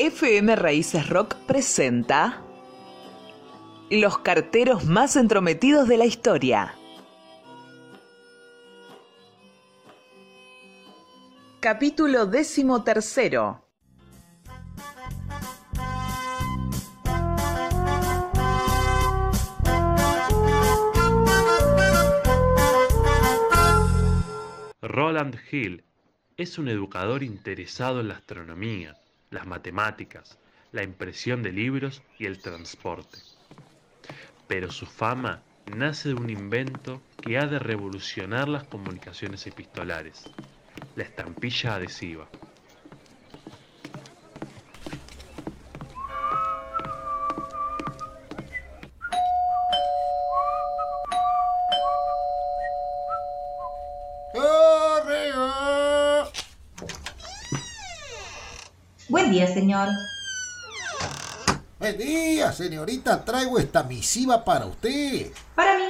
FM Raíces Rock presenta Los carteros más entrometidos de la historia. Capítulo décimo tercero. Roland Hill es un educador interesado en la astronomía, las matemáticas, la impresión de libros y el transporte. Pero su fama nace de un invento que ha de revolucionar las comunicaciones epistolares, la estampilla adhesiva. Buen día, señor. Buen día, señorita. Traigo esta misiva para usted. Para mí,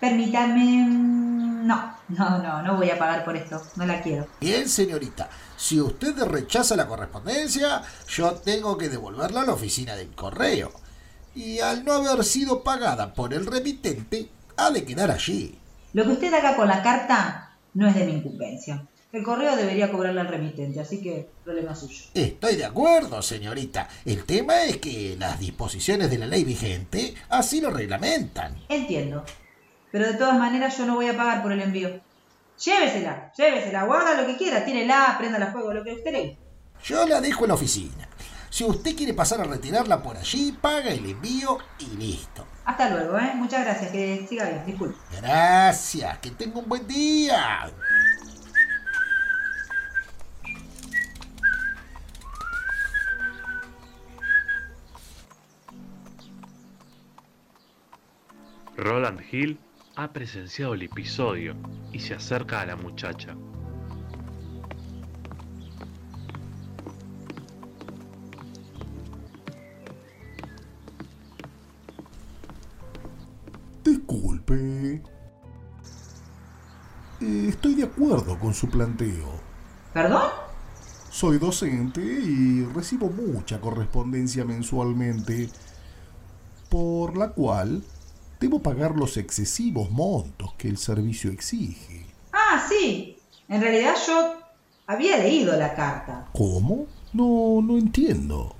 permítame... mm, No, no, no, no voy a pagar por esto. No la quiero. Bien, señorita. Si usted rechaza la correspondencia, yo tengo que devolverla a la oficina del correo. Y al no haber sido pagada por el remitente, ha de quedar allí. Lo que usted haga con la carta no es de mi incumbencia. El correo debería cobrarle al remitente, así que problema suyo. Estoy de acuerdo, señorita. El tema es que las disposiciones de la ley vigente así lo reglamentan. Entiendo. Pero de todas maneras yo no voy a pagar por el envío. Llévesela, llévesela, guarda lo que quiera, tírela, prenda a fuego, lo que usted le guste. Yo la dejo en la oficina. Si usted quiere pasar a retirarla por allí, paga el envío y listo. Hasta luego, ¿eh? Muchas gracias, que siga bien, disculpe. Gracias, que tenga un buen día. Roland Hill ha presenciado el episodio y se acerca a la muchacha. Disculpe. Eh, Estoy de acuerdo con su planteo. ¿Perdón? Soy docente y recibo mucha correspondencia mensualmente, por la cual debo pagar los excesivos montos que el servicio exige. Ah, sí. En realidad yo había leído la carta. ¿Cómo? No, no entiendo.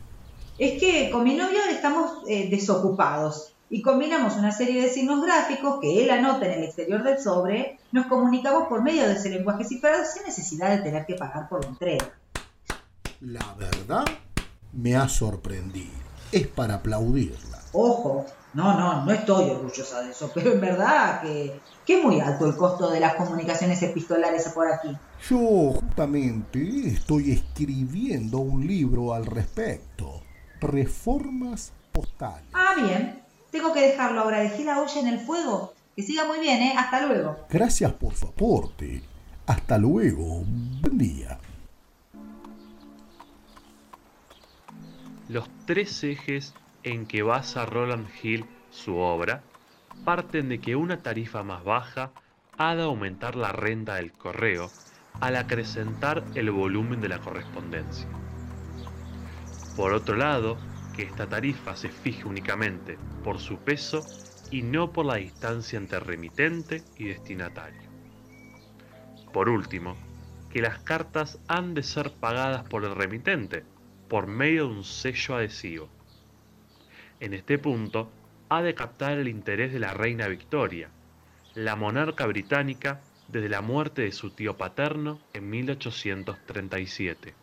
Es que con mi novio estamos eh, desocupados y combinamos una serie de signos gráficos que él anota en el exterior del sobre, nos comunicamos por medio de ese lenguaje cifrado sin necesidad de tener que pagar por la entrega. La verdad me ha sorprendido. Es para aplaudirla. Ojo, no, no, no estoy orgullosa de eso, pero en verdad que, que es muy alto el costo de las comunicaciones epistolares por aquí. Yo justamente estoy escribiendo un libro al respecto. Reformas postales. Ah, bien. Tengo que dejarlo ahora. Dejé la olla en el fuego. Que siga muy bien, ¿eh? Hasta luego. Gracias por su aporte. Hasta luego. Buen día. Los tres ejes en que basa Roland Hill su obra parten de que una tarifa más baja ha de aumentar la renta del correo al acrecentar el volumen de la correspondencia. Por otro lado, que esta tarifa se fije únicamente por su peso y no por la distancia entre remitente y destinatario. Por último, que las cartas han de ser pagadas por el remitente por medio de un sello adhesivo. En este punto, ha de captar el interés de la reina Victoria, la monarca británica desde la muerte de su tío paterno en 1837.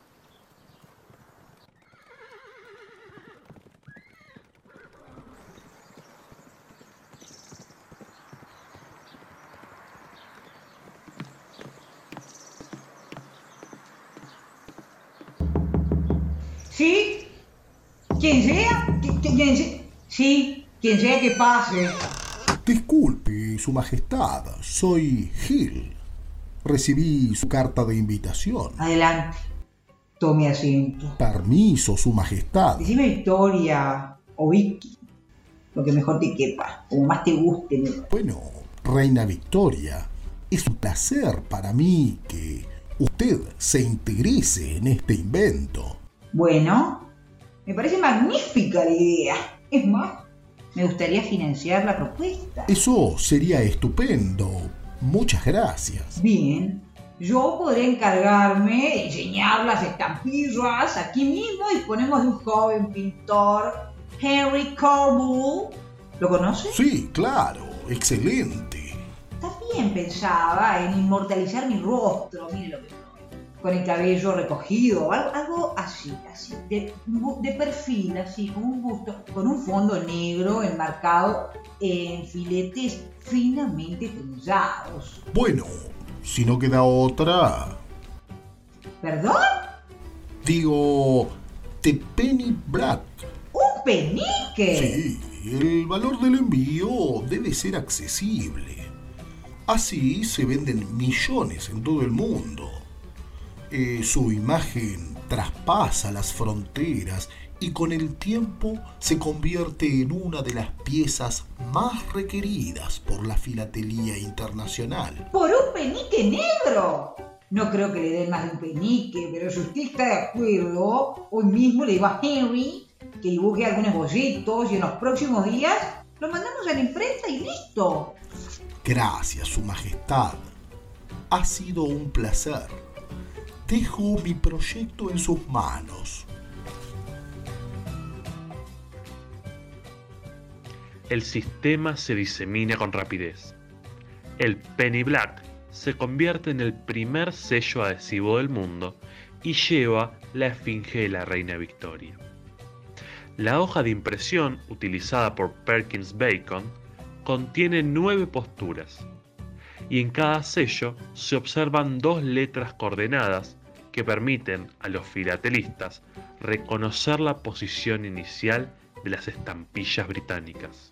¿Sí? ¿Quién sea? ¿Qui- qui- ¿Quién sea? Sí, quien sea que pase. Disculpe, Su Majestad, soy Hill. Recibí su carta de invitación. Adelante. Tome asiento. Permiso, Su Majestad. Decime Victoria o Vicky. Lo que mejor te quepa. Como más te guste. ¿no? Bueno, Reina Victoria, es un placer para mí que usted se interese en este invento. Bueno, Me parece magnífica la idea. Es más, me gustaría financiar la propuesta. Eso sería estupendo. Muchas gracias. Bien, yo podré encargarme de diseñar las estampillas aquí mismo. Disponemos de un joven pintor, Henry Corbull. ¿Lo conoces? Sí, claro. Excelente. También pensaba en inmortalizar mi rostro, mire lo que con el cabello recogido, algo, algo así, así, de, de perfil, así, con un busto, con un fondo negro enmarcado en filetes finamente trillados. Bueno, si no queda otra... ¿Perdón? Digo, The Penny Black. ¡Un penique! Sí, el valor del envío debe ser accesible. Así se venden millones en todo el mundo. Eh, su imagen traspasa las fronteras y con el tiempo se convierte en una de las piezas más requeridas por la filatelía internacional. ¡Por un penique negro! No creo que le den más de un penique, pero si usted está de acuerdo, hoy mismo le digo a Henry que dibuje algunos bolletos y en los próximos días lo mandamos a la imprenta y listo. Gracias, Su Majestad. Ha sido un placer. Dejo mi proyecto en sus manos. El sistema se disemina con rapidez. El Penny Black se convierte en el primer sello adhesivo del mundo y lleva la esfinge de la reina Victoria. La hoja de impresión utilizada por Perkins Bacon contiene nueve posturas y en cada sello se observan dos letras coordenadas que permiten a los filatelistas reconocer la posición inicial de las estampillas británicas.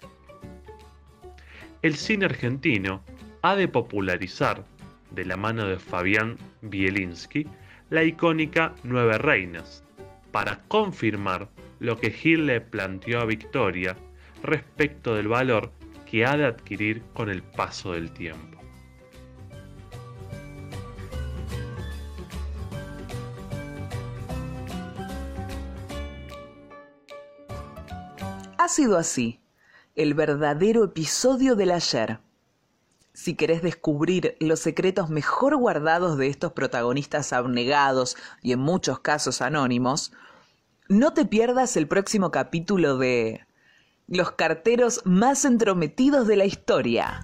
El cine argentino ha de popularizar, de la mano de Fabián Bielinski, la icónica Nueve Reinas, para confirmar lo que Gil le planteó a Victoria respecto del valor que ha de adquirir con el paso del tiempo. Ha sido así, el verdadero episodio del ayer. Si querés descubrir los secretos mejor guardados de estos protagonistas abnegados y en muchos casos anónimos, no te pierdas el próximo capítulo de Los carteros más entrometidos de la historia.